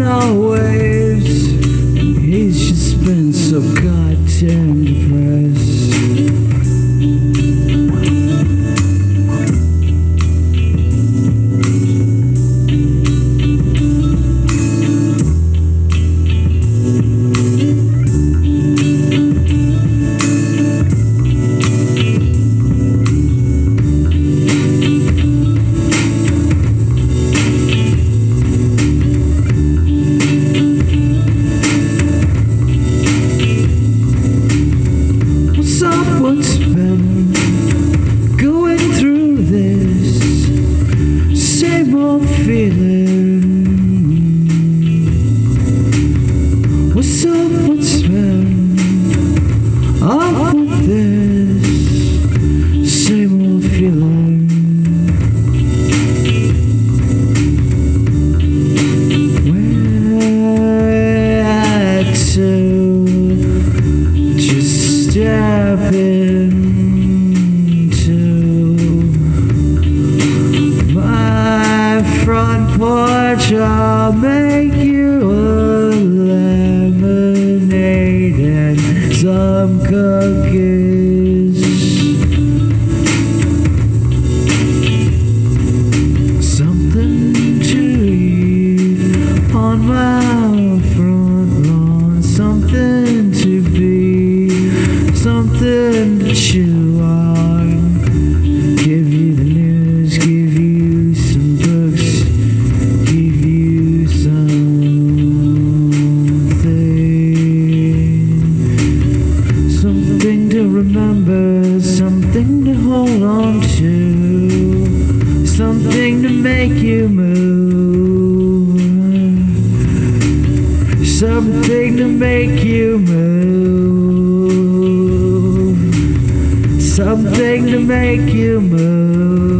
and always. He's just been so goddamn depressed. once been going through this same old feeling. my front porch. I'll make you a lemonade and some cookies. Something to eat on my front lawn. Something to be something to chew on. Give you the news, give you some books, give you something. Something to remember, something to hold on to, something to make you move, something to make you move, Something to make you move.